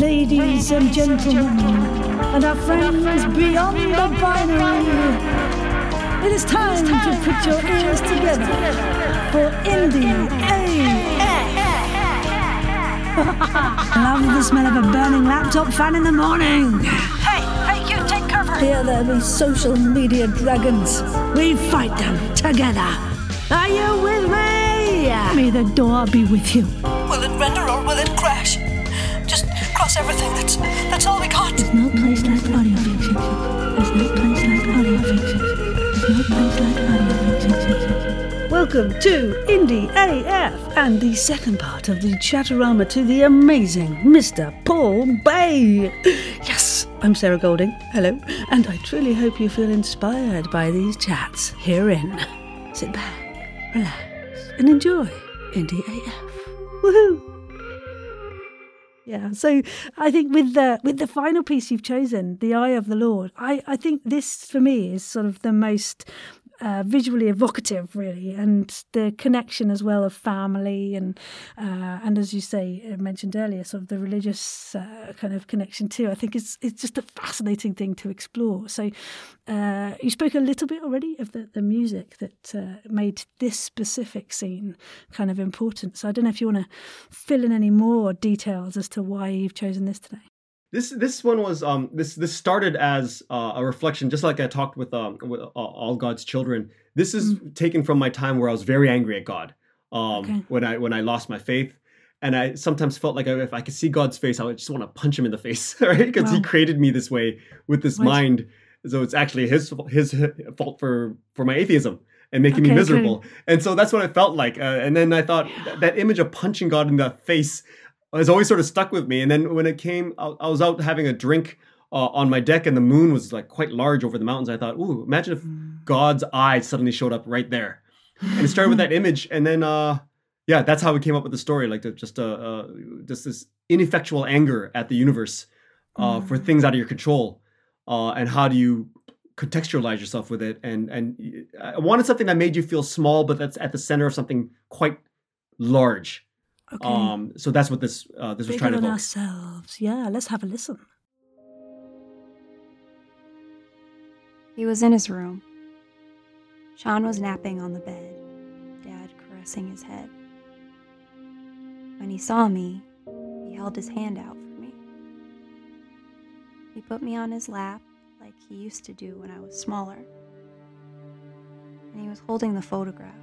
ladies and gentlemen, and our friends beyond the binary. It is time to put your ears together for Indie AF. Love the smell of a burning laptop fan in the morning. Hey, hey, you take cover. Here there be social media dragons. We fight them together. Are you with me? May the door be with you. Will it render or will it crash? Everything. That's that's all we got. There's no place like audio fiction. There's no place like audio fiction. There's no place like audio fiction. Welcome to Indie AF and the second part of the Chatterama to the amazing Mr. Paul Bae. Yes, I'm Sarah Golding. Hello, and I truly hope you feel inspired by these chats herein. Sit back, relax, and enjoy Indie AF. Woohoo! Yeah, so I think with the with the final piece you've chosen, "The Eye of the Lord," I, I think this for me is sort of the most uh, visually evocative, really, and the connection as well of family and uh, and as you say uh, mentioned earlier, sort of the religious uh, kind of connection too. I think it's it's just a fascinating thing to explore. So uh, you spoke a little bit already of the, the music that uh, made this specific scene kind of important. So I don't know if you want to fill in any more details as to why you've chosen this today. This this one was um this this started as uh, a reflection, just like I talked with um with uh, all God's children. This is taken from my time where I was very angry at God. Um, Okay. when I when I lost my faith, and I sometimes felt like if I could see God's face, I would just want to punch him in the face, right? Because He created me this way with this Right. mind. So it's actually His His fault for for my atheism and making Okay, me okay. miserable. And so that's what I felt like. Uh, and then I thought that, that image of punching God in the face has always sort of stuck with me. And then when it came, I, I was out having a drink uh, on my deck, and the moon was like quite large over the mountains. I thought, ooh, imagine if God's eye suddenly showed up right there. And it started with that image, and then uh, yeah, that's how we came up with the story. Like the, just uh, uh, just this ineffectual anger at the universe uh, for things out of your control, uh, and how do you contextualize yourself with it? And and I wanted something that made you feel small, but that's at the center of something quite large. Okay. Um, so that's what this uh, this was trying to than evoke. ourselves. Yeah, let's have a listen. He was in his room. Sean was napping on the bed, Dad caressing his head. When he saw me, he held his hand out for me. He put me on his lap like he used to do when I was smaller. And he was holding the photograph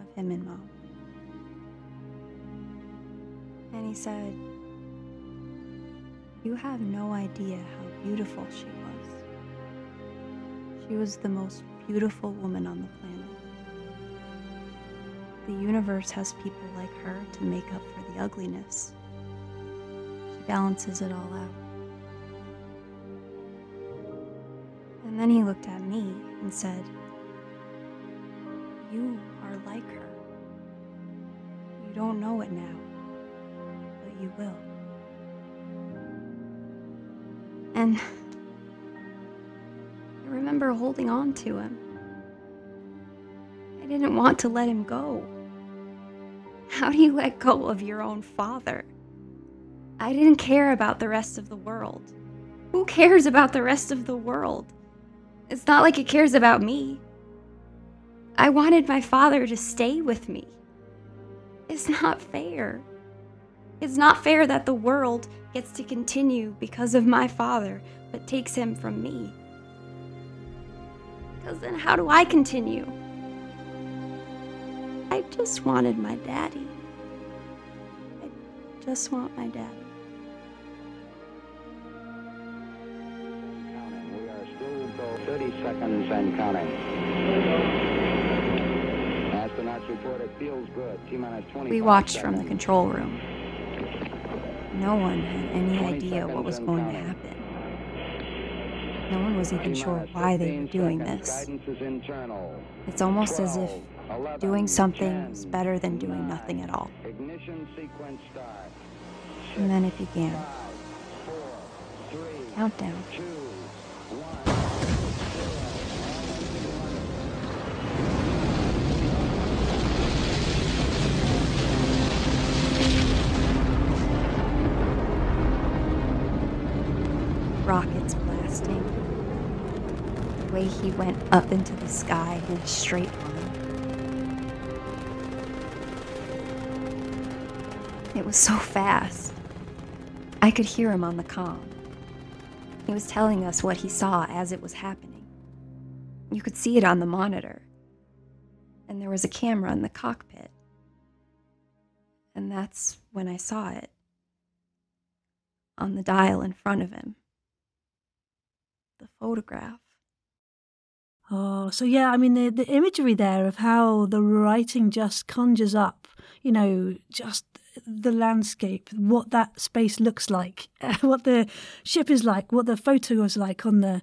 of him and Mom. And he said, You have no idea how beautiful she was. She was the most beautiful woman on the planet. The universe has people like her to make up for the ugliness. She balances it all out. And then he looked at me and said, You are like her. You don't know it now, will. And I remember holding on to him. I didn't want to let him go. How do you let go of your own father? I didn't care about the rest of the world. Who cares about the rest of the world? It's not like it cares about me. I wanted my father to stay with me. It's not fair. It's not fair that the world gets to continue because of my father, but takes him from me. Because then how do I continue? I just wanted my daddy. I just want my daddy. We are still go 30 seconds and counting. Astronauts report it feels good. T minus 20. We watched from the control room. No one had any idea what was going to happen. No one was even sure why they were doing this. Guidance is internal. It's almost as if doing something 10, was better than doing nothing at all. Ignition sequence start. And then it began. Five, four, three, Countdown. two, one. way he went up into the sky in a straight line. It was so fast. I could hear him on the comm. He was telling us what he saw as it was happening. You could see it on the monitor. And there was a camera in the cockpit. And that's when I saw it. On the dial in front of him. The photograph. Oh, so yeah, I mean the the imagery there of how the writing just conjures up, you know, just the landscape, what that space looks like, what the ship is like, what the photo is like on the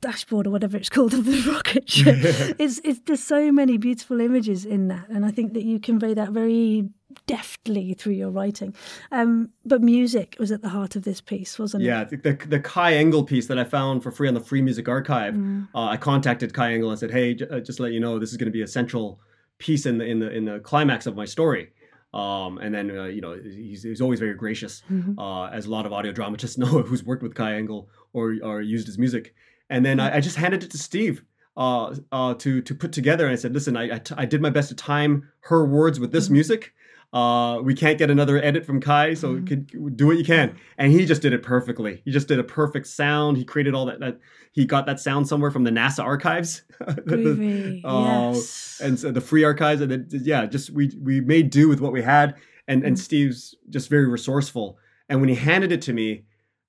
dashboard or whatever it's called of the rocket ship. it's it's there's so many beautiful images in that, and I think that you convey that very deftly through your writing. Um, but music was at the heart of this piece, wasn't Yeah, it? Yeah, the the Kai Engel piece that I found for free on the Free Music Archive. Mm. Uh, I contacted Kai Engel and said, "Hey, j- uh, just to let you know, this is going to be a central piece in the in the in the climax of my story." Um, and then uh, you know he's, he's always very gracious, Mm-hmm. uh, as a lot of audio dramatists know who's worked with Kai Engel or or used his music. And then I, I just handed it to Steve uh, uh, to to put together, and I said, "Listen, I, I, t- I did my best to time her words with this music." Uh, we can't get another edit from Kai, so could, do what you can. And he just did it perfectly. He just did a perfect sound. He created all that. That he got that sound somewhere from the NASA archives. Groovy, Uh, yes. and so the free archives, and then yeah, just we we made do with what we had. And and Steve's just very resourceful. And when he handed it to me,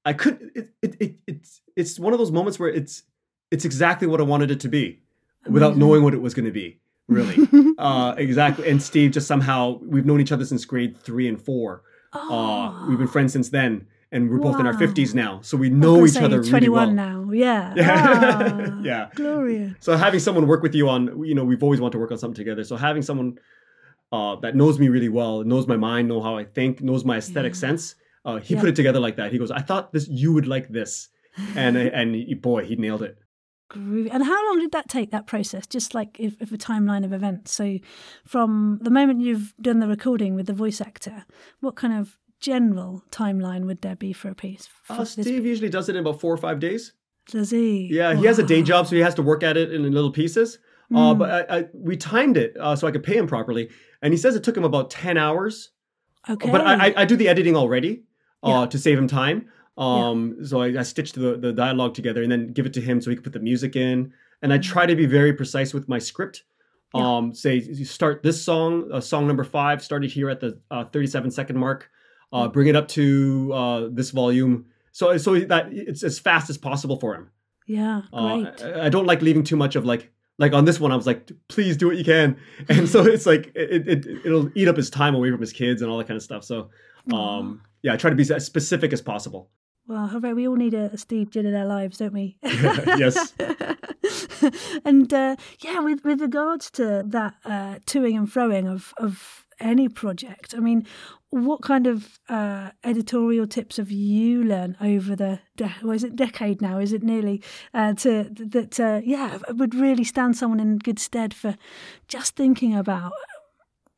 I could. It, it, it it's it's one of those moments where it's it's exactly what I wanted it to be, without knowing what it was going to be. Really, uh, exactly. And Steve just somehow we've known each other since grade three and four. Uh, we've been friends since then, and we're both in our fifties now, so we know each other you're really 21 well. now. Yeah. Yeah. Ah, Yeah. Glorious. So having someone work with you on, you know, we've always wanted to work on something together. So having someone uh, that knows me really well, knows my mind, know how I think, knows my aesthetic sense, uh, he Yeah. put it together like that. He goes, "I thought this you would like this," and and he, boy, he nailed it. Groovy. And how long did that take, that process? Just like if, if a timeline of events. So from the moment you've done the recording with the voice actor, what kind of general timeline would there be for a piece? For Uh, this Steve usually does it in about four or five days. Does he? Yeah, he has a day job, so he has to work at it in little pieces. Uh, but I, I, we timed it uh, so I could pay him properly, and he says it took him about ten hours. Okay. But I, I, I do the editing already uh, Yeah. to save him time. Um, So I, I stitched the, the dialogue together and then give it to him so he could put the music in. And I try to be very precise with my script. Mm-hmm. Yeah. Um, say you start this song, uh, song number five, started here at the uh, 37 second mark. Uh, Mm-hmm. bring it up to uh, this volume. So so that it's as fast as possible for him. yeah, Uh, great. I, I don't like leaving too much of like like on this one. I was like, please do what you can, and so it's like it, it it'll eat up his time away from his kids and all that kind of stuff. So um, yeah, I try to be as specific as possible. Well, hooray, we all need a, a Steve Jill in our lives, don't we? yes. and uh, yeah, with with regards to that uh, toing and froing of of any project, I mean, what kind of uh, editorial tips have you learned over the de- well, is it decade now? Is it nearly uh, to that? Uh, yeah, would really stand someone in good stead for just thinking about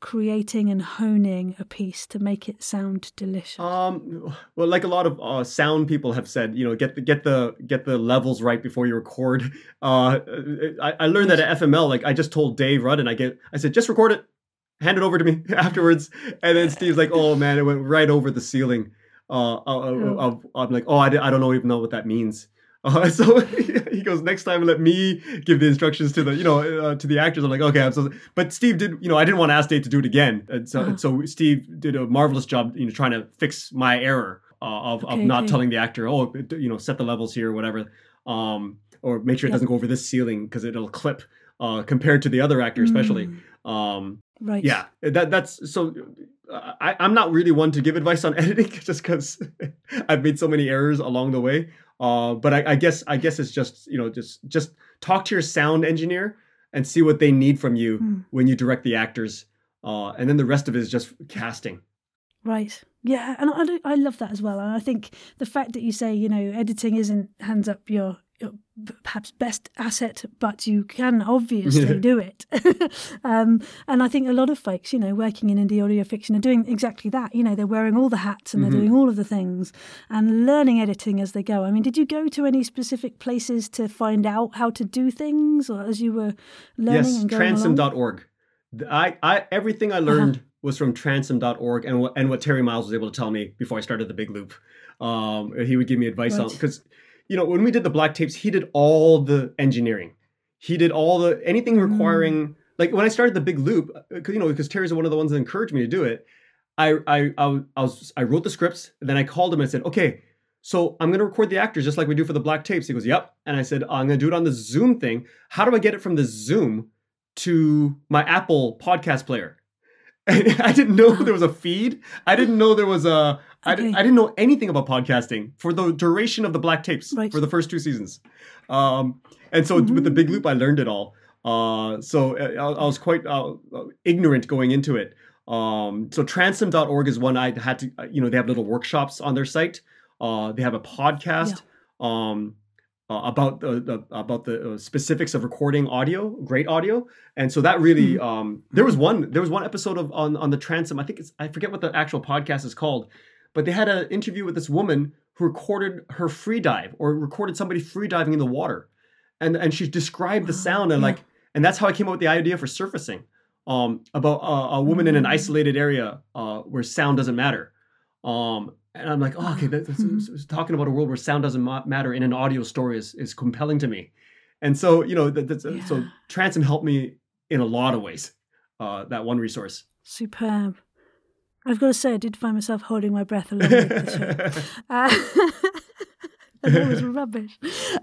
creating and honing a piece to make it sound delicious. Um, well, like a lot of uh, sound people have said, you know, get the get the get the levels right before you record. Uh, I, I learned that at FML. Like I just told Dave Rudd, and I get, I said, just record it, hand it over to me afterwards. And then Steve's like, oh man, it went right over the ceiling. Uh, uh, uh, I'm like, oh, I, I don't know, even know what that means. Uh, so he goes, next time let me give the instructions to the, you know, uh, to the actors. I'm like, okay, I'm so. But Steve did, you know, I didn't want to ask Dave to do it again, and so, and so Steve did a marvelous job, you know, trying to fix my error uh, of, of not okay. telling the actor, oh, you know, set the levels here or whatever, um, or make sure it doesn't go over this ceiling because it'll clip. Uh, compared to the other actor, especially, um, right. yeah, that that's so. I, I'm not really one to give advice on editing just because I've made so many errors along the way. Uh, but I, I guess I guess it's just you know just just talk to your sound engineer and see what they need from you Hmm. when you direct the actors, uh, and then the rest of it is just casting. Right. Yeah, and I, I love that as well. And I think the fact that you say, you know, editing isn't hands up your perhaps best asset, but you can obviously do it. um, and I think a lot of folks, you know, working in indie audio fiction are doing exactly that. You know, they're wearing all the hats and they're doing all of the things and learning editing as they go. I mean, did you go to any specific places to find out how to do things, or as you were learning yes, and going along? Uh-huh. transom.org. I, I everything I learned was from transom.org and what and what Terry Miles was able to tell me before I started the Big Loop. Um, he would give me advice on because you know when we did the black tapes, he did all the engineering. He did all the anything Mm. requiring like when I started the Big Loop, because you know because Terry's one of the ones that encouraged me to do it. I I I, was- I was I wrote the scripts, and then I called him and said, okay. So I'm gonna record the actors just like we do for the black tapes. He goes, "Yep," and I said, "I'm gonna do it on the Zoom thing. How do I get it from the Zoom to my Apple podcast player?" And I didn't know there was a feed. I didn't know there was a. I, didn't, Okay. I didn't know anything about podcasting for the duration of the black tapes Right. for the first two seasons. Um, and so with the Big Loop, I learned it all. Uh, so I, I was quite uh, ignorant going into it. Um, so transom.org is one I had to, uh, you know, they have little workshops on their site. Uh, they have a podcast um, uh, about the, the about the uh, specifics of recording audio, great audio, and so that really um, there was one there was one episode of on on the transom. I think it's I forget what the actual podcast is called, but they had an interview with this woman who recorded her free dive or recorded somebody free diving in the water, and and she described the sound and like and that's how I came up with the idea for surfacing um, about uh, a woman in an Mm. isolated area uh, where sound doesn't matter. Um, and I'm like, oh, okay, that's, that's- Mhm. that's- talking about a world where sound doesn't ma- matter in an audio story is, is compelling to me. And so, you know, that, that's, so Transom helped me in a lot of ways. Uh, that one resource. Superb. I've got to say, I did find myself holding my breath a little bit. Uh, that was rubbish.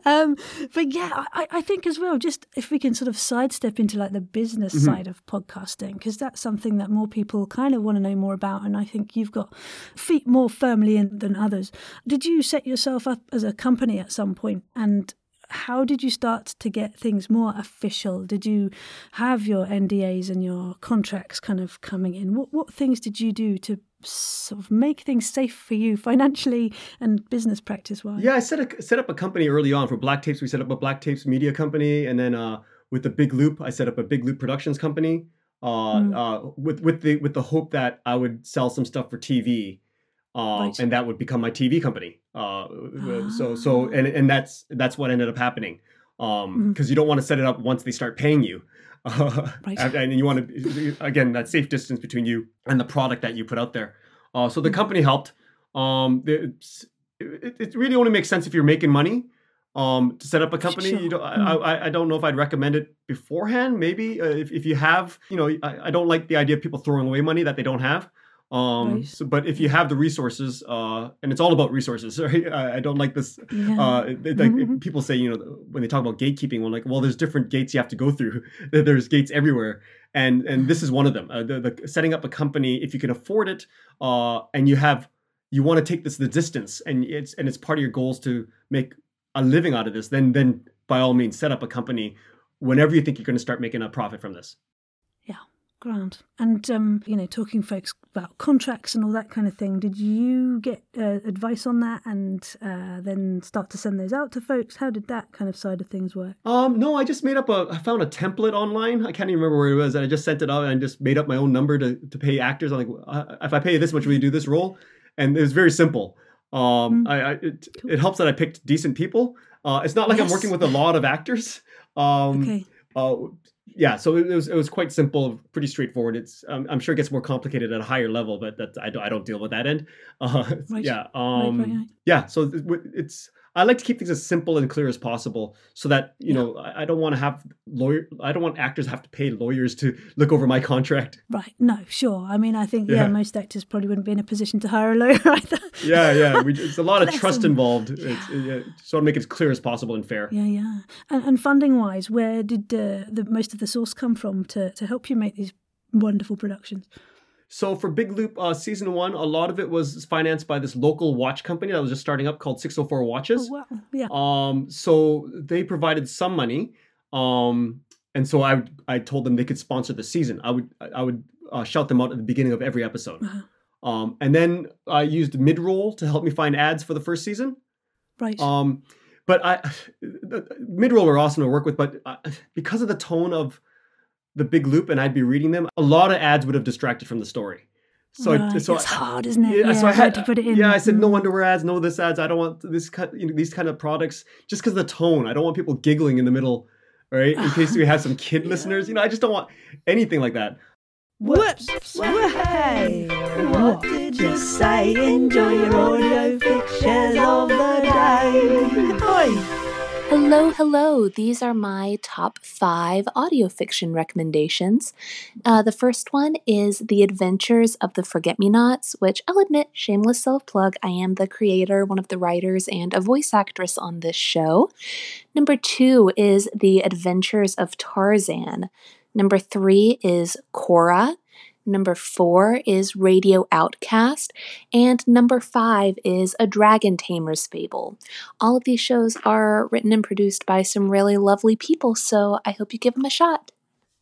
Um, but yeah, I, I think as well, just if we can sort of sidestep into like the business Mhm. side of podcasting, because that's something that more people kind of want to know more about. And I think you've got feet more firmly in than others. Did you set yourself up as a company at some point and how did you start to get things more official? Did you have your NDAs and your contracts kind of coming in? What what things did you do to sort of make things safe for you financially and business practice wise? Yeah, I set a, set up a company early on for Black Tapes. We set up a Black Tapes media company, and then uh, with the Big Loop, I set up a Big Loop Productions company. Uh, Mm. uh, with with the with the hope that I would sell some stuff for TV, uh, Right. and that would become my TV company. Uh, so so and and that's that's what ended up happening. Um, because you don't want to set it up once they start paying you. Uh, Right. and you want to again that safe distance between you and the product that you put out there. Uh, so the company helped. Um, it, it really only makes sense if you're making money. Um, to set up a company, Sure. you don't, Mm. I, I, I don't know if I'd recommend it beforehand. Maybe uh, if, if you have, you know, I, I don't like the idea of people throwing away money that they don't have. Um, Right. so, but if you have the resources, uh, and it's all about resources, right? I, I don't like this. Yeah. Uh, it- it- like Mhm. people say, you know, when they talk about gatekeeping, well, like, well, there's different gates you have to go through. there's gates everywhere, and and this is one of them. Uh, the, the setting up a company, if you can afford it, uh, and you have, you want to take this the distance, and it's and it's part of your goals to make a living out of this, then then by all means, set up a company whenever you think you're going to start making a profit from this. Grand. And, um, you know, talking folks about contracts and all that kind of thing, did you get uh, advice on that and uh, then start to send those out to folks? How did that kind of side of things work? Um, no, I just made up a. I found a template online. I can't even remember where it was. And I just sent it out and I just made up my own number to, to pay actors. I'm like, if I pay you this much, will you do this role? And it was very simple. Um, Mm. I, I it, it helps that I picked decent people. Uh, it's not like I'm working with a lot of actors. Um, Okay. uh, yeah, so it was it was quite simple, pretty straightforward. It's um, I'm sure it gets more complicated at a higher level, but that I don't, I don't deal with that end. Uh, Right. Yeah, um, right, right. yeah. So it's I like to keep things as simple and clear as possible, so that you Yeah. know I, I don't want to have lawyer. I don't want actors to have to pay lawyers to look over my contract. Right. No, sure. I mean, I think, yeah, Yeah. most actors probably wouldn't be in a position to hire a lawyer either. Yeah, yeah. We, it's a lot of trust them. involved. It's, yeah, so I make it as clear as possible and fair. Yeah, yeah. And, and funding wise, where did uh, the most of the source come from to, to help you make these wonderful productions? So for Big Loop uh, season one, a lot of it was financed by this local watch company that was just starting up called 604 Watches. Oh, wow. Yeah. Um, so they provided some money. Um, and so I I told them they could sponsor the season. I would I would uh, shout them out at the beginning of every episode. Uh-huh. Um, and then I used Midroll to help me find ads for the first season. Right. Um, but I Midroll are awesome to work with, but I, because of the tone of the big loop, and I'd be reading them, a lot of ads would have distracted from the story. So, I, so it's I- hard, isn't it? Yeah, so I had to put it in. Yeah, I said no Mm. underwear ads, no this ads. I don't want this kind, you know, these kind of products just because the tone. I don't want people giggling in the middle, right? In case we have some kid listeners, you know, I just don't want anything like that. Whoops! Hey! What did you say? Enjoy your audio pictures of the day. Oi! Hello, hello. These are my top five audio fiction recommendations. Uh, the first one is The Adventures of the Forget Me Nots, which I'll admit, shameless self plug, I am the creator, one of the writers, and a voice actress on this show. Number two is The Adventures of Tarzan. Number three is Kora. Number four is Radio Outcast. And number five is A Dragon Tamer's Fable. All of these shows are written and produced by some really lovely people, so I hope you give them a shot.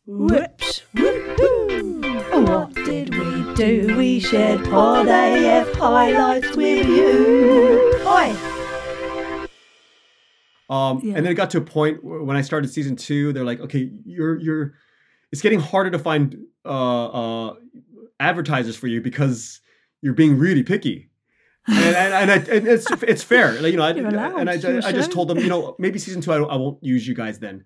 Whoops! Woo-hoo. What did we do? We shared Pod AF highlights with you. Oi! Um, Yeah. And then it got to a point where when I started season two, they're like, okay, you're you're, it's getting harder to find uh, uh, advertisers for you because you're being really picky. and, and, and, I, and it's it's fair, like, you know. I, and I, you're I just told them, you know, maybe season two, I, I won't use you guys then.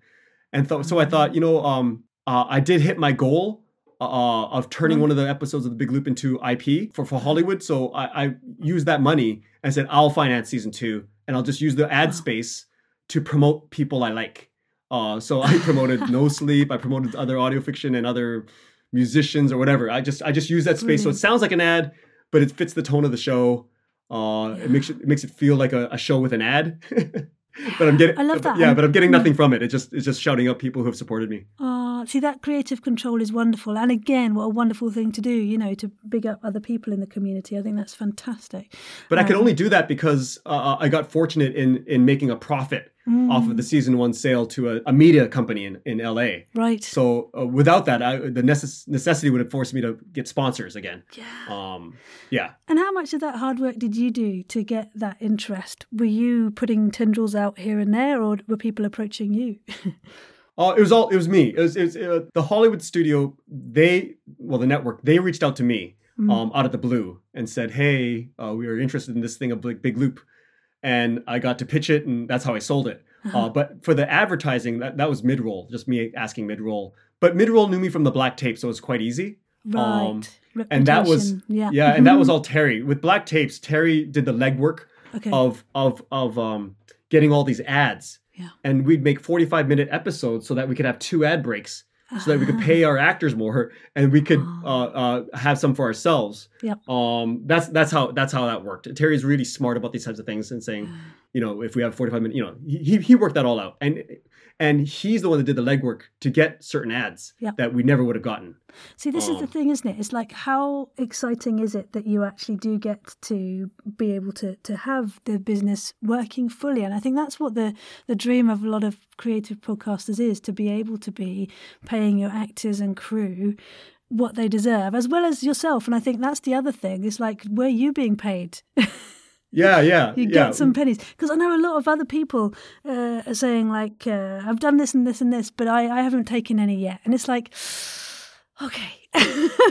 And th- so I thought, you know, um, uh, I did hit my goal uh, of turning Mhm. one of the episodes of The Big Loop into IP for, for Hollywood. So I, I used that money and said, I'll finance season two and I'll just use the ad Wow. space to promote people I like. Uh, so I promoted No Sleep. I promoted other audio fiction and other musicians or whatever. I just I just use that space so it sounds like an ad, but it fits the tone of the show. Uh, Yeah. It makes it, it makes it feel like a, a show with an ad. but I'm getting I love that. Yeah, but I'm getting nothing from it. It's just it's just shouting out people who have supported me. Oh, see, that creative control is wonderful. And again, what a wonderful thing to do, you know, to big up other people in the community. I think that's fantastic. But I could Um, only do that because uh, I got fortunate in in making a profit off of the season one sale to a, a media company in, in LA. Right. So uh, without that, I, the necess- necessity would have forced me to get sponsors again. yeah. Um, yeah. And how much of that hard work did you do to get that interest? Were you putting tendrils out here and there, or were people approaching you? Uh, it was all. It was me. It was, it was uh, the Hollywood studio. They, well, the network. They reached out to me Mm. um, out of the blue and said, "Hey, uh, we are interested in this thing of Big, Big Loop," and I got to pitch it, and that's how I sold it. Uh-huh. Uh, but for the advertising, that, that was Midroll, just me asking Midroll. But Midroll knew me from the black tape, so it was quite easy. right. um, and that was- yeah. Yeah, and that was Mhm. all Terry. With black tapes, Terry did the legwork okay. of of of um, getting all these ads. Yeah. And we'd make 45 minute episodes so that we could have two ad breaks so that we could Ah. pay our actors more and we could uh, Oh. uh, have some for ourselves. Yep. Um, that's that's how that's how that worked. Terry's really smart about these types of things and saying, you know, if we have 45 minutes, you know, he he worked that all out. And and he's the one that did the legwork to get certain ads Yep. that we never would have gotten. See, this is the Um, thing, isn't it? It's like how exciting is it that you actually do get to be able to to have the business working fully, and I think that's what the the dream of a lot of creative podcasters is to be able to be paying your actors and crew what they deserve, as well as yourself. And I think that's the other thing. It's like, were you being paid? Yeah, yeah. you yeah. get some pennies because I know a lot of other people uh, are saying like uh, I've done this and this and this, but I, I haven't taken any yet, and it's like okay,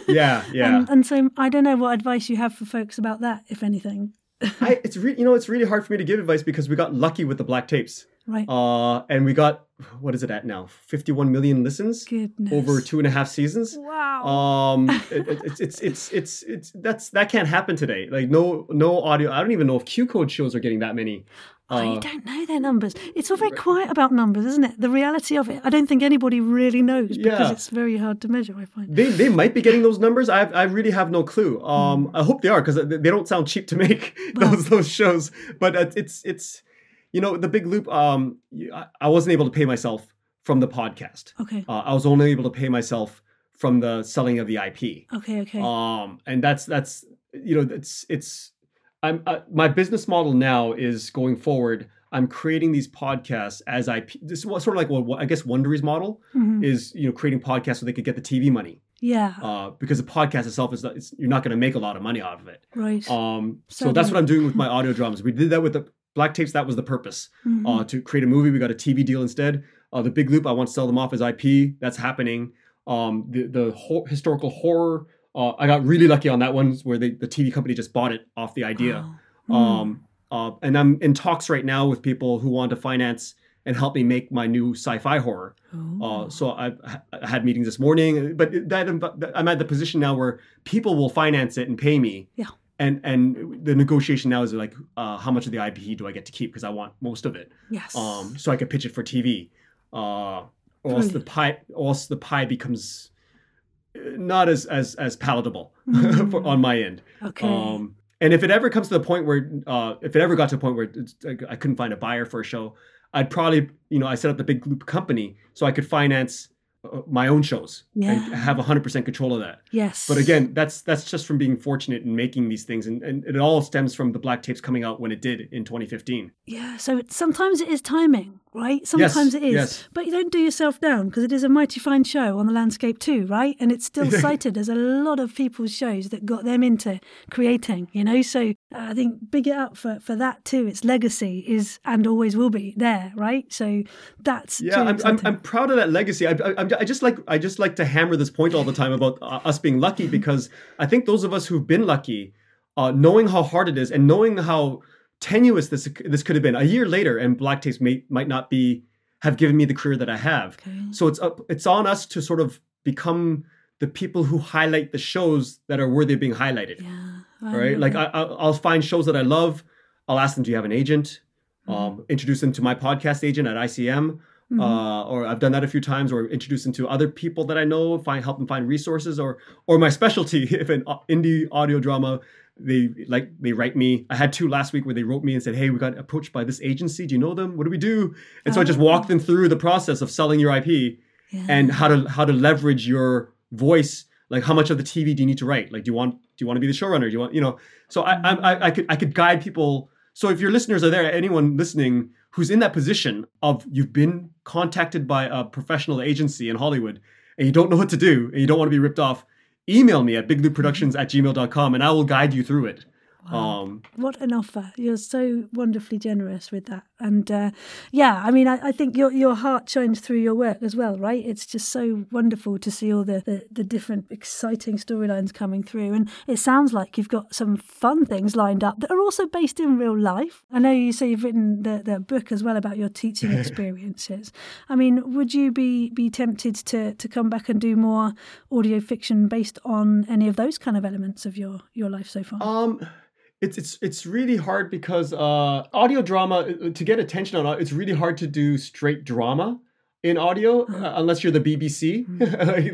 Yeah, yeah. and, and so I don't know what advice you have for folks about that, if anything. I, it's re- you know it's really hard for me to give advice because we got lucky with the black tapes. Right? Uh, and we got what is it at now? Fifty-one million listens Goodness. over two and a half seasons. Wow. Um, it, it, it's it's it's it's it's that's that can't happen today. Like no no audio. I don't even know if QCODE shows are getting that many. I Uh, don't know their numbers. It's all very quiet about numbers, isn't it? The reality of it, I don't think anybody really knows because Yeah. it's very hard to measure. I find. they they might be getting those numbers. I I really have no clue. Um, Hmm. I hope they are because they don't sound cheap to make Well- those those shows. But uh, it's it's you know the big loop. Um, I, I wasn't able to pay myself from the podcast. Okay. Uh, I was only able to pay myself from the selling of the IP. Okay. Okay. Um, and that's that's you know it's it's I'm uh, my business model now is going forward. I'm creating these podcasts as IP. This is sort of like what, what I guess Wondery's model Mhm. is. You know, creating podcasts so they could get the TV money. Yeah. Uh, because the podcast itself is not, it's, you're not going to make a lot of money out of it. right. Um, so So that's what I'm doing with my audio dramas. We did that with the Black Tapes, that was the purpose Mhm. uh, to create a movie. We got a TV deal instead. Uh, the Big Loop, I want to sell them off as IP. That's happening. Um, the the ho- historical horror, uh, I got really lucky on that one where they, the TV company just bought it off the idea. Wow. Um, uh, and I'm in talks right now with people who want to finance and help me make my new sci-fi horror. Mm. Uh, so I've I had meetings this morning, but that I'm at the position now where people will finance it and pay me. Yeah. And and the negotiation now is like, uh, how much of the IP do I get to keep? Because I want most of it, yes. um, so I could pitch it for TV. Uh, or else the pie, or else the pie becomes uh, not as as as palatable Mm. for, on my end. okay. Um, and if it ever comes to the point where, uh, if it ever got to the point where it's, like, I couldn't find a buyer for a show, I'd probably, you know, I set up the big loop company so I could finance my own shows and Yeah. have 100% control of that. yes. But again, that's that's just from being fortunate in making these things, and, and it all stems from the black tapes coming out when it did in 2015. Yeah, so it, sometimes it is timing, right? Sometimes it is. yes. But you don't do yourself down because it is a mighty fine show on the landscape too, right? And it's still cited as a lot of people's shows that got them into creating, you know? So uh, I think big it up for, for that too. Its legacy is and always will be there, right? So that's Yeah, I'm, I'm. I'm proud of that legacy. I, I, I just like I just like to hammer this point all the time about uh, us being lucky because I think those of us who've been lucky, uh, knowing how hard it is and knowing how tenuous this this could have been a year later, and Black Tapes may, might not be have given me the career that I have. Okay. So it's up it's on us to sort of become the people who highlight the shows that are worthy of being highlighted. Yeah. Right. Like I, I'll find shows that I love. I'll ask them, "Do you have an agent?" Um, introduce them to my podcast agent at ICM, uh, or I've done that a few times. Or introduce them to other people that I know, find help them find resources, or or my specialty if an indie audio drama. They like they write me. I had two last week where they wrote me and said, "Hey, we got approached by this agency. Do you know them? What do we do?" And so I just oh. walked them through the process of selling your IP yeah. and how to how to leverage your voice like how much of the tv do you need to write like do you want do you want to be the showrunner do you want you know so i i, I- I could i could guide people so if your listeners are there anyone listening who's in that position of you've been contacted by a professional agency in hollywood and you don't know what to do and you don't want to be ripped off email me at bigloopproductions at gmail.com and i will guide you through it. Um What an offer! You're so wonderfully generous with that, and uh, yeah, I mean, I, I think your your heart shines through your work as well, right? It's just so wonderful to see all the the, the different exciting storylines coming through, and it sounds like you've got some fun things lined up that are also based in real life. I know you say you've written the the book as well about your teaching experiences. I mean, would you be be tempted to to come back and do more audio fiction based on any of those kind of elements of your your life so far? Um, it's it's it's really hard because uh, audio drama uh, to get attention on it's really hard to do straight drama in audio uh, unless you're the BBC.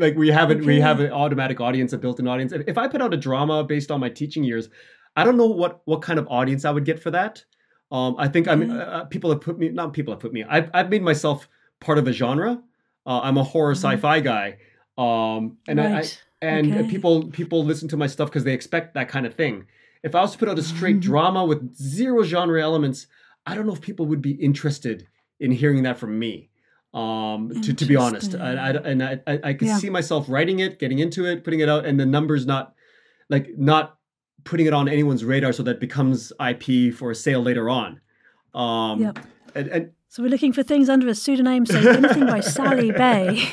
like we have it, we have an automatic audience, a built-in audience. If, if I put out a drama based on my teaching years, I don't know what what kind of audience I would get for that. Um, I think I'm uh, people have put me not people have put me. I've I've made myself part of a genre. Uh, I'm a horror sci-fi guy. Um, and I, I and Okay. people people listen to my stuff because they expect that kind of thing. If I was to put out a straight drama with zero genre elements, I don't know if people would be interested in hearing that from me. Um, to, to be honest, I, I, and I, I, I could Yeah. see myself writing it, getting into it, putting it out, and the numbers not like not putting it on anyone's radar so that it becomes IP for a sale later on. Um, Yep. and, and So we're looking for things under a pseudonym. So anything by Sally Bae,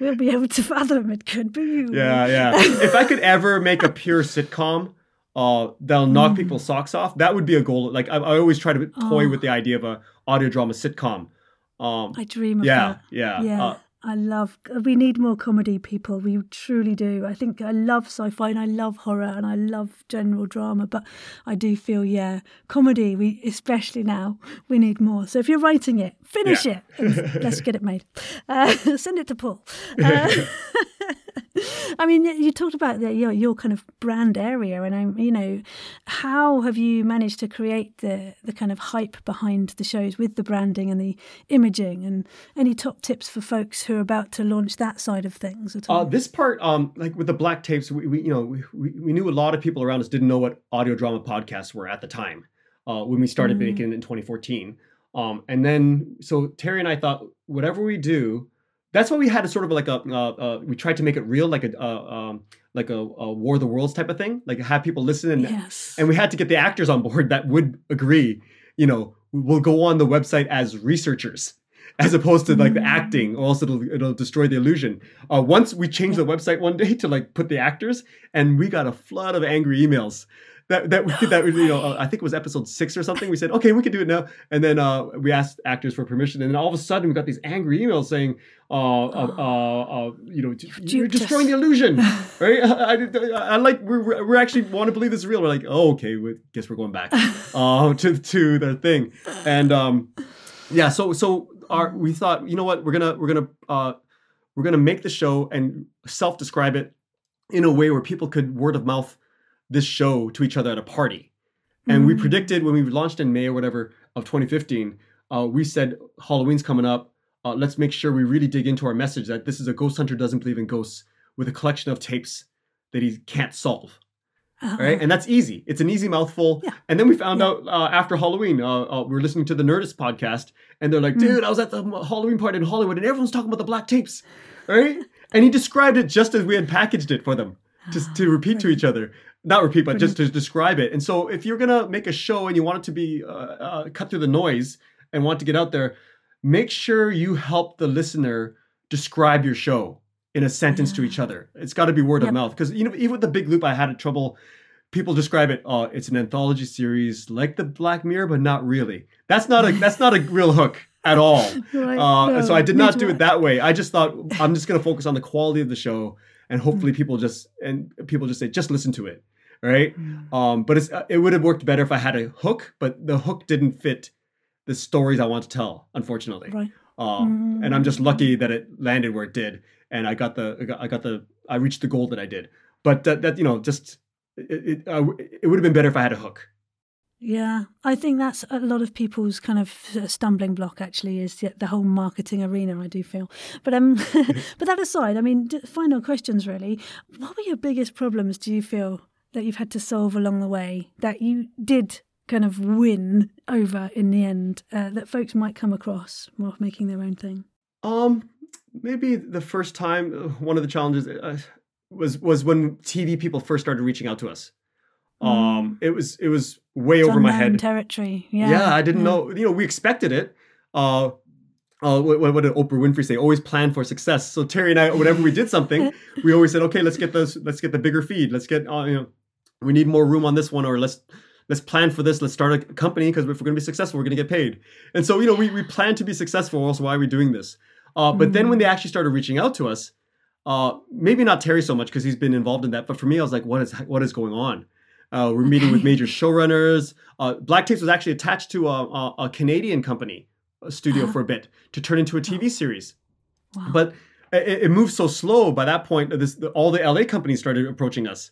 we'll be able to fathom it could be you. Yeah, yeah. if I could ever make a pure sitcom, uh, that'll knock people's socks off, that would be a goal. Like I, I always try to toy Oh. with the idea of a audio drama sitcom. Um, I dream of yeah, that. yeah, Yeah. uh, I love. We need more comedy people. We truly do. I think I love sci-fi and I love horror and I love general drama. But I do feel, yeah, comedy. We especially now we need more. So if you're writing it, finish Yeah. it. let's get it made. Uh, send it to Paul. Uh, I mean, you talked about the, your your kind of brand area, and I'm, you know, how have you managed to create the the kind of hype behind the shows with the branding and the imaging, and any top tips for folks who are about to launch that side of things at all? Uh, this part, um, like with the black tapes, we, we you know we, we, we knew a lot of people around us didn't know what audio drama podcasts were at the time uh, when we started Mm. making it in 2014. Um, and then so Terry and I thought whatever we do, that's why we had a sort of like a uh, uh, we tried to make it real, like a uh, um, like a, a War of the Worlds type of thing, like have people listen and yes. and we had to get the actors on board that would agree you know, will go on the website as researchers as opposed to like the Mm. acting or else it'll it'll destroy the illusion. Uh, once we changed the website one day to like put the actors and we got a flood of angry emails. That, that we that you know I think it was episode six or something. We said okay we can do it now, and then uh, we asked actors for permission, and then all of a sudden we got these angry emails saying, uh, uh, uh, uh you know, you're duped us." destroying the illusion, right? I, I, I like we're, we're actually want to believe this is real. We're like, oh okay, we guess we're going back uh, to to their thing, and um, yeah. So so our we thought you know what we're gonna we're gonna uh, we're gonna make the show and self describe it in a way where people could word of mouth this show to each other at a party. And we Mm. predicted when we launched in May or whatever of 2015, uh, we said Halloween's coming up. Uh, let's make sure we really dig into our message that this is a ghost hunter doesn't believe in ghosts with a collection of tapes that he can't solve. Uh-huh. Right, and that's easy. It's an easy mouthful. Yeah. And then we found Yeah. out uh, after Halloween, uh, uh, we were listening to the Nerdist podcast, and they're like, Mm. "Dude, I was at the Halloween party in Hollywood, and everyone's talking about the black tapes." Right, and he described it just as we had packaged it for them, just to repeat to each other, not repeat, but just to describe it. And so, if you're gonna make a show and you want it to be uh, uh, cut through the noise and want to get out there, make sure you help the listener describe your show in a sentence to each other. It's got to be word Yep. of mouth because you know even with the big loop, I had trouble. People describe it. Oh, it's an anthology series like the Black Mirror, but not really. That's not a that's not a real hook at all. Right, Uh, so I did not do it that way. I just thought I'm just going to focus on the quality of the show, and Mm. hopefully people just and people just say just listen to it, right? Mm. Um, but it's uh, it would have worked better if I had a hook, but the hook didn't fit the stories I want to tell, unfortunately. Right. Um, and I'm just lucky that it landed where it did, and I got the I got, I got the I reached the goal that I did. But that, that you know just it it, uh, it would have been better if I had a hook. Yeah, I think that's a lot of people's kind of uh, stumbling block. Actually, is the, the whole marketing arena. I do feel, but um, but that aside, I mean, final questions really. What were your biggest problems? Do you feel that you've had to solve along the way that you did kind of win over in the end uh, that folks might come across while making their own thing? Um, maybe the first time uh, one of the challenges uh, was was when TV people first started reaching out to us. Um, it was it was way It's over my head. territory. Yeah, Yeah, I didn't yeah. know. You know, we expected it. Uh, uh, what, what what did Oprah Winfrey say? Always plan for success. So Terry and I, whenever we did something, we always said, okay, let's get those, let's get the bigger feed. Let's get, uh, you know, we need more room on this one, or let's let's plan for this. Let's start a company because if we're going to be successful, we're going to get paid. And so, you know, we we plan to be successful. Also, why are we doing this? Uh, but then when they actually started reaching out to us, uh, maybe not Terry so much because he's been involved in that. But for me, I was like, what is what is going on? Uh, we're meeting with major showrunners. Uh, Black Tapes was actually attached to a, a, a Canadian company, a studio Uh-huh. for a bit, to turn into a TV series. Wow. But it, it moved so slow. By that point, this, all the LA companies started approaching us,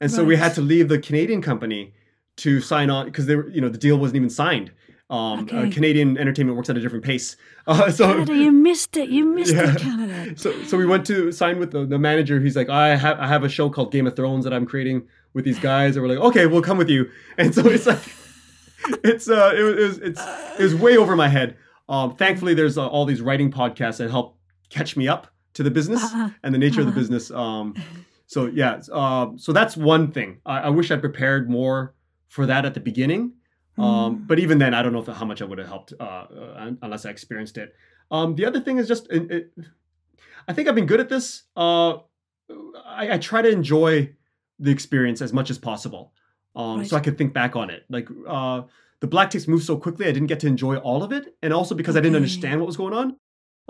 and so we had to leave the Canadian company to sign on because they were, you know, the deal wasn't even signed. Um, uh, Canadian entertainment works at a different pace. Uh, so Canada, you missed it. You missed Yeah. it, Canada. so so we went to sign with the, the manager. He's like, I have I have a show called Game of Thrones that I'm creating with these guys, and we're like, okay, we'll come with you. And so it's like, it's uh, it, it was it's it was way over my head. Um, thankfully, there's uh, all these writing podcasts that help catch me up to the business Uh-huh. and the nature of the Uh-huh. business. Um, so yeah, um, so that's one thing. I, I wish I prepared more for that at the beginning. Um, Mm. but even then, I don't know if, how much I would have helped uh, uh, unless I experienced it. Um, the other thing is just, it, it, I think I've been good at this. Uh, I, I try to enjoy the experience as much as possible, um, so I Right. could think back on it. Like uh, the black tapes moved so quickly, I didn't get to enjoy all of it, and also because I didn't understand what was going on.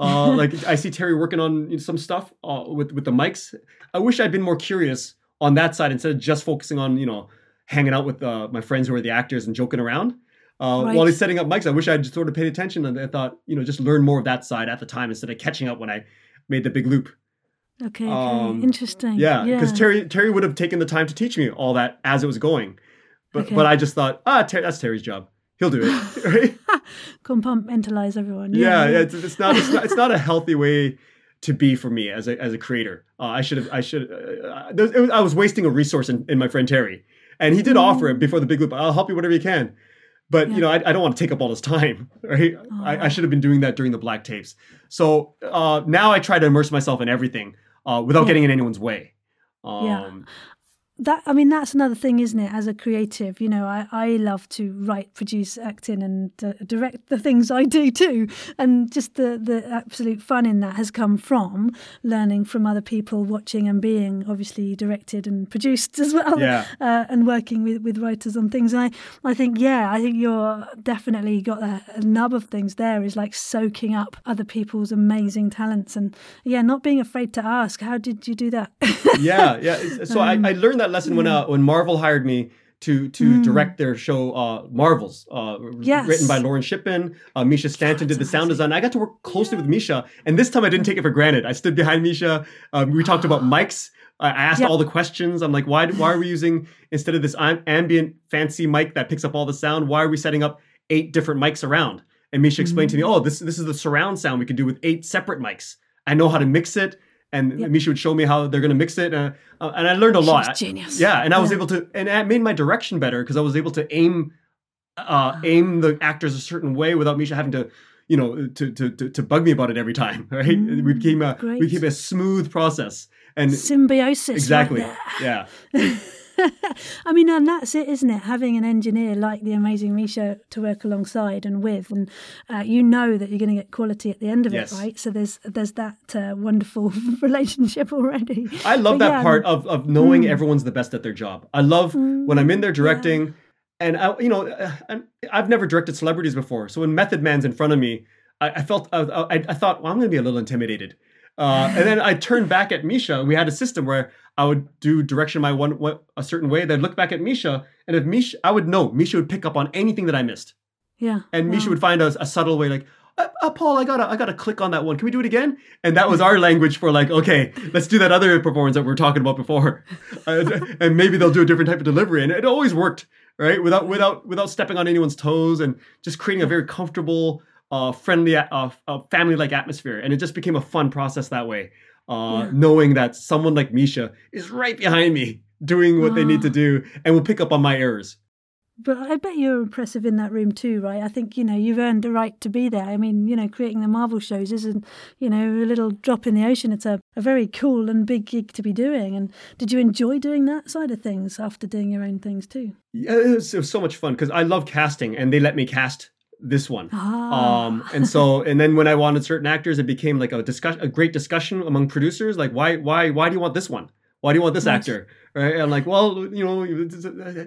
Uh, like I see Terry working on you know, some stuff uh, with with the mics. I wish I'd been more curious on that side instead of just focusing on you know hanging out with uh, my friends who are the actors and joking around. Uh, While he's setting up mics, I wish I'd sort of paid attention and I thought, you know, just learn more of that side at the time instead of catching up when I made the big loop. Okay, okay. Um, interesting. Yeah, because yeah. Terry Terry would have taken the time to teach me all that as it was going, but Okay. but I just thought, ah, Ter- that's Terry's job. He'll do it, right? compartmentalize everyone. yeah, Yeah, yeah. It's, it's not it's not it's not a healthy way to be for me as a as a creator. Uh, I should have I should uh, was, it was, I was wasting a resource in, in my friend Terry, and he did offer it before the big loop. I'll help you whatever you can, but Mm. Yeah. you know I, I don't want to take up all his time, right? I, I should have been doing that during the black tapes. So uh, now I try to immerse myself in everything uh, without Yeah. getting in anyone's way. Um, Yeah. That I mean that's another thing, isn't it? As a creative, you know, I, I love to write, produce, act in, and uh, direct the things I do too. And just the the absolute fun in that has come from learning from other people, watching and being obviously directed and produced as well, Yeah. uh, and working with, with writers on things. And I I think yeah, I think you're definitely got a, a nub of things there is like soaking up other people's amazing talents and yeah, not being afraid to ask, how did you do that? yeah, yeah. So I, I learned that lesson when uh, when Marvel hired me to to direct their show uh, Marvels, uh, Yes. written by Lauren Shippen. Uh, Mischa Stanton did the sound design. I got to work closely with Mischa, and this time I didn't take it for granted. I stood behind Mischa. Um, we talked about mics. I asked Yep. all the questions. I'm like, why why are we using instead of this ambient fancy mic that picks up all the sound? Why are we setting up eight different mics around? And Mischa explained to me, oh, this this is the surround sound we can do with eight separate mics. I know how to mix it. And Yep. Mischa would show me how they're going to mix it, uh, uh, and I learned a lot. Genius. Yeah, and I was Yeah. able to, and it made my direction better because I was able to aim, uh, aim the actors a certain way without Mischa having to, you know, to to to, to bug me about it every time. Right? Mm, we became a we became a smooth process, and Symbiosis. right exactly, there. yeah, I mean, and that's it, isn't it? Having an engineer like the amazing Mischa to work alongside and with, and uh, you know that you're going to get quality at the end of Yes. it, right? So there's there's that uh, wonderful relationship already. I love But that yeah, part of of knowing Mm. everyone's the best at their job. I love when I'm in there directing, and I, you know, uh, I've never directed celebrities before, so when Method Man's in front of me, I, I felt I, I, I thought, well, I'm going to be a little intimidated. Uh, and then I turned back at Mischa. We had a system where I would do direction my one, one a certain way. Then look back at Mischa, and if Mischa, I would know Mischa would pick up on anything that I missed, Yeah. and Mischa would find a, a subtle way, like, uh, uh, Paul, I gotta, I gotta click on that one. Can we do it again? And that was our language for like, okay, let's do that other performance that we were talking about before, uh, and maybe they'll do a different type of delivery, and it always worked, right? Without, without, without stepping on anyone's toes, and just creating a very comfortable, uh, friendly, uh, uh, family-like atmosphere, and it just became a fun process that way. Uh, Yeah. knowing that someone like Mischa is right behind me doing what they need to Ah. do and will pick up on my errors. But I bet you're impressive in that room too, right? I think, you know, you've earned the right to be there. I mean, you know, creating the Marvel shows isn't, you know, a little drop in the ocean. It's a, a very cool and big gig to be doing. And did you enjoy doing that side of things after doing your own things too? Yeah, it was, it was so much fun because I love casting, and they let me cast this one. Ah. Um, and so, and then when I wanted certain actors, it became like a discussion, a great discussion among producers. Like, why, why, why do you want this one? Why do you want this actor? Right? And like, well, you know,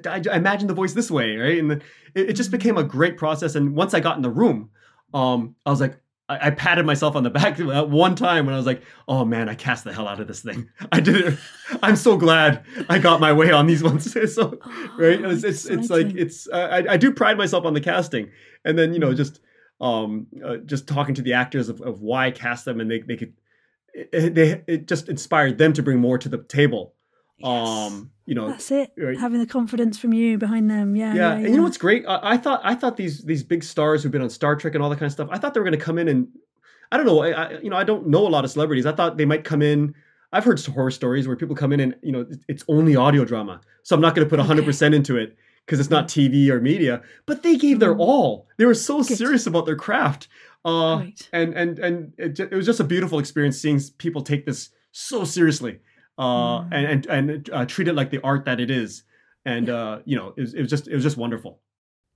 I, I imagine the voice this way, right? And it, it just became a great process. And once I got in the room, um, I was like, I, I patted myself on the back at one time when I was like, "Oh man, I cast the hell out of this thing. I did it. I'm so glad I got my way on these ones." so, right? Oh, It's it's, it's like it's uh, I, I do pride myself on the casting, and then you know just um uh, just talking to the actors of, of why I cast them, and they they could it, they it just inspired them to bring more to the table. Um, you know, That's it. right. Having the confidence from you behind them. Yeah. yeah, Yeah. and you know what's great? I, I thought I thought these these big stars who've been on Star Trek and all that kind of stuff. I thought they were going to come in and I don't know. I, I you know I don't know a lot of celebrities. I thought they might come in. I've heard horror stories where people come in and you know it's only audio drama, so I'm not going to put 100 percent into it because it's not TV or media. But they gave their Mm. all. They were so Good. serious about their craft. Uh, Great. and and and it, it was just a beautiful experience seeing people take this so seriously uh, Mm. and and, and uh, treat it like the art that it is. And uh, you know, it was, it was just it was just wonderful.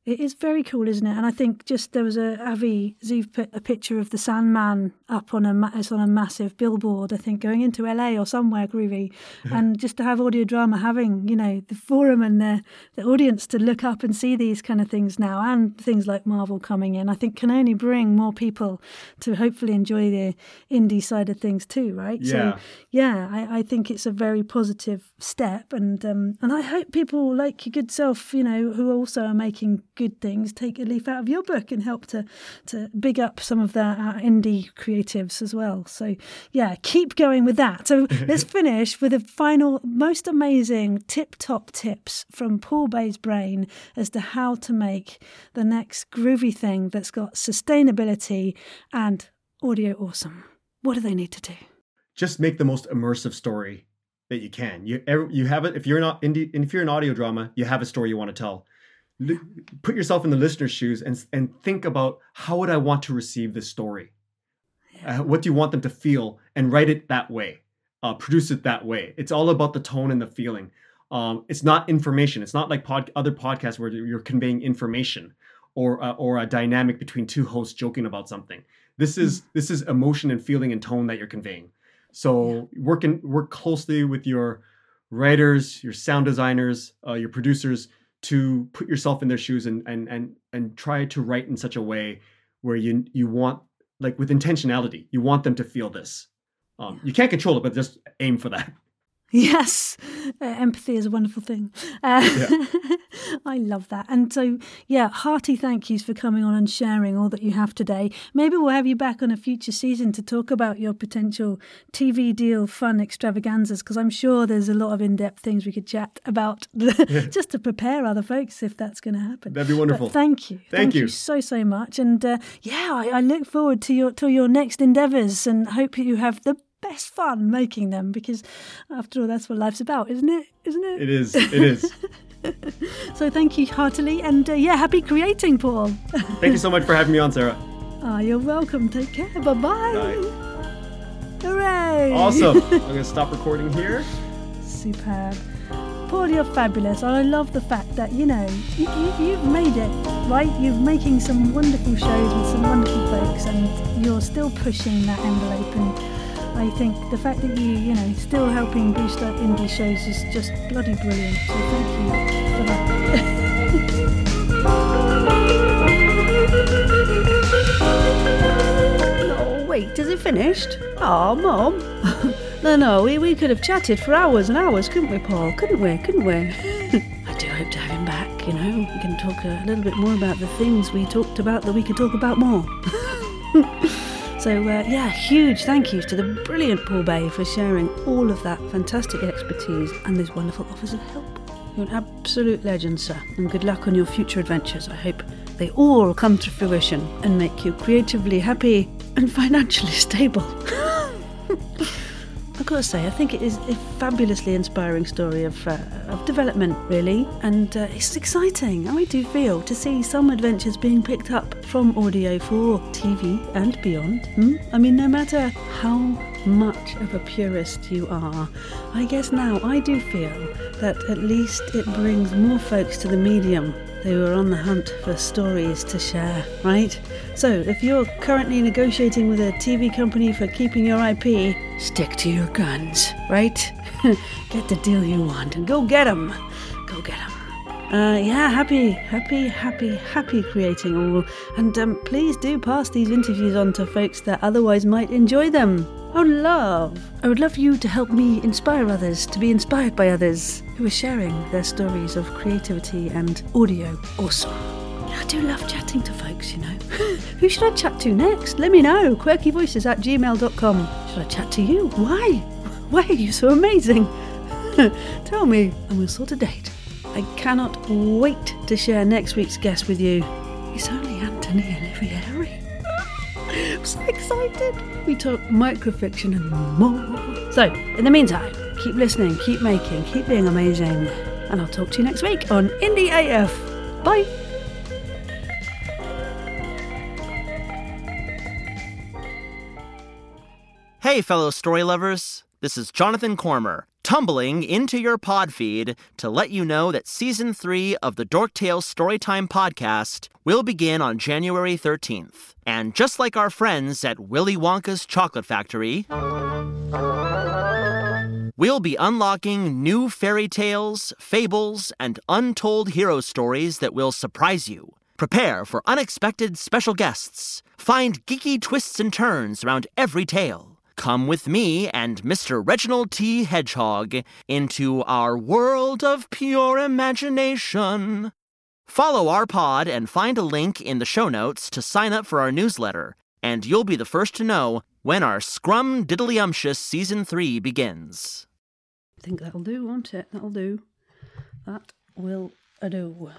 It is very cool, isn't it? And I think just there was a Avi Zuv put a picture of the Sandman up on a it's on a massive billboard. I think going into LA or somewhere groovy, and just to have audio drama having you know the forum and the the audience to look up and see these kind of things now, and things like Marvel coming in, I think can only bring more people to hopefully enjoy the indie side of things too, right? Yeah. So yeah, I, I think it's a very positive step, and um, and I hope people like your good self, you know, who also are making good things, take a leaf out of your book and help to to big up some of the uh, indie creatives as well. So yeah, keep going with that. So let's finish with a final, most amazing tip top tips from Paul Bae's brain as to how to make the next groovy thing that's got sustainability and audio awesome. What do they need to do? Just make the most immersive story that you can. You you have it if you're not indie, if you're an audio drama, you have a story you want to tell. Put yourself in the listener's shoes and and think about how would I want to receive this story. Uh, what do you want them to feel and write it that way uh, produce it that way it's all about the tone and the feeling Um, it's not information. It's not like pod, other podcasts where you're conveying information or uh, or a dynamic between two hosts joking about something. This is this is emotion and feeling and tone that you're conveying. So working work closely with your writers, your sound designers, uh, your producers to put yourself in their shoes and and and and try to write in such a way where you you want like with intentionality you want them to feel this. Um, you can't control it but just aim for that Yes, uh, empathy is a wonderful thing. Uh, I love that. And so, yeah, hearty thank yous for coming on and sharing all that you have today. Maybe we'll have you back on a future season to talk about your potential TV deal fun extravaganzas, because I'm sure there's a lot of in depth things we could chat about just to prepare other folks if that's going to happen. That'd be But wonderful. thank you. Thank you. so, so much. And uh, yeah, I, I look forward to your to your next endeavours and hope you have the best fun making them because after all that's what life's about isn't it? Isn't it, it is. It is. So thank you heartily and uh, yeah happy creating paul. Thank you so much for having me on sarah. Ah, you're welcome. Take care. Bye bye Bye. hooray. Awesome. I'm gonna stop recording here. Superb. Paul you're fabulous. I love the fact that you know you, you, you've made it right? You're making some wonderful shows with some wonderful folks and you're still pushing that envelope and I think the fact that you, you know, still helping boost up indie shows is just bloody brilliant. So thank you for that. Oh, wait, is it finished? Oh, Mum. no, no, we, we could have chatted for hours and hours, couldn't we, Paul? Couldn't we? Couldn't we? I do hope to have him back, you know. We can talk a little bit more about the things we talked about that we could talk about more. So, uh, yeah, huge thank yous to the brilliant Paul Bae for sharing all of that fantastic expertise and those wonderful offers of help. You're an absolute legend, sir, and good luck on your future adventures. I hope they all come to fruition and make you creatively happy and financially stable. Got to say, I think it is a fabulously inspiring story of, uh, of development, really, and uh, it's exciting. I do feel to see some adventures being picked up from audio for TV and beyond. Hmm? I mean, no matter how much of a purist you are, I guess now I do feel that at least it brings more folks to the medium they were on the hunt for stories to share, right? So, if you're currently negotiating with a TV company for keeping your IP, stick to your guns, right? get the deal you want and go get 'em. Go get 'em. Uh, yeah, happy, happy, happy, happy creating all. And um, please do pass these interviews on to folks that otherwise might enjoy them. Oh, love. I would love you to help me inspire others to be inspired by others who are sharing their stories of creativity and audio. Awesome. I do love chatting to folks, you know. Who should I chat to next? Let me know. Quirkyvoices at gmail.com. Should I chat to you? Why? Why are you so amazing? Tell me, and we'll sort a date. I cannot wait to share next week's guest with you. It's only Anthony Olivieri. I'm so excited. We talk microfiction and more. So, in the meantime, keep listening, keep making, keep being amazing. And I'll talk to you next week on Indie AF. Bye. Hey, fellow story lovers. This is Jonathan Cormer, tumbling into your pod feed to let you know that season three of the Dork Tales Storytime podcast will begin on January 13th. And just like our friends at Willy Wonka's Chocolate Factory, we'll be unlocking new fairy tales, fables, and untold hero stories that will surprise you. Prepare for unexpected special guests. Find geeky twists and turns around every tale. Come with me and Mr. Reginald T. Hedgehog into our world of pure imagination. Follow our pod and find a link in the show notes to sign up for our newsletter, and you'll be the first to know when our Scrum Diddlyumptious Season 3 begins. I think that'll do, won't it? That'll do. That will do.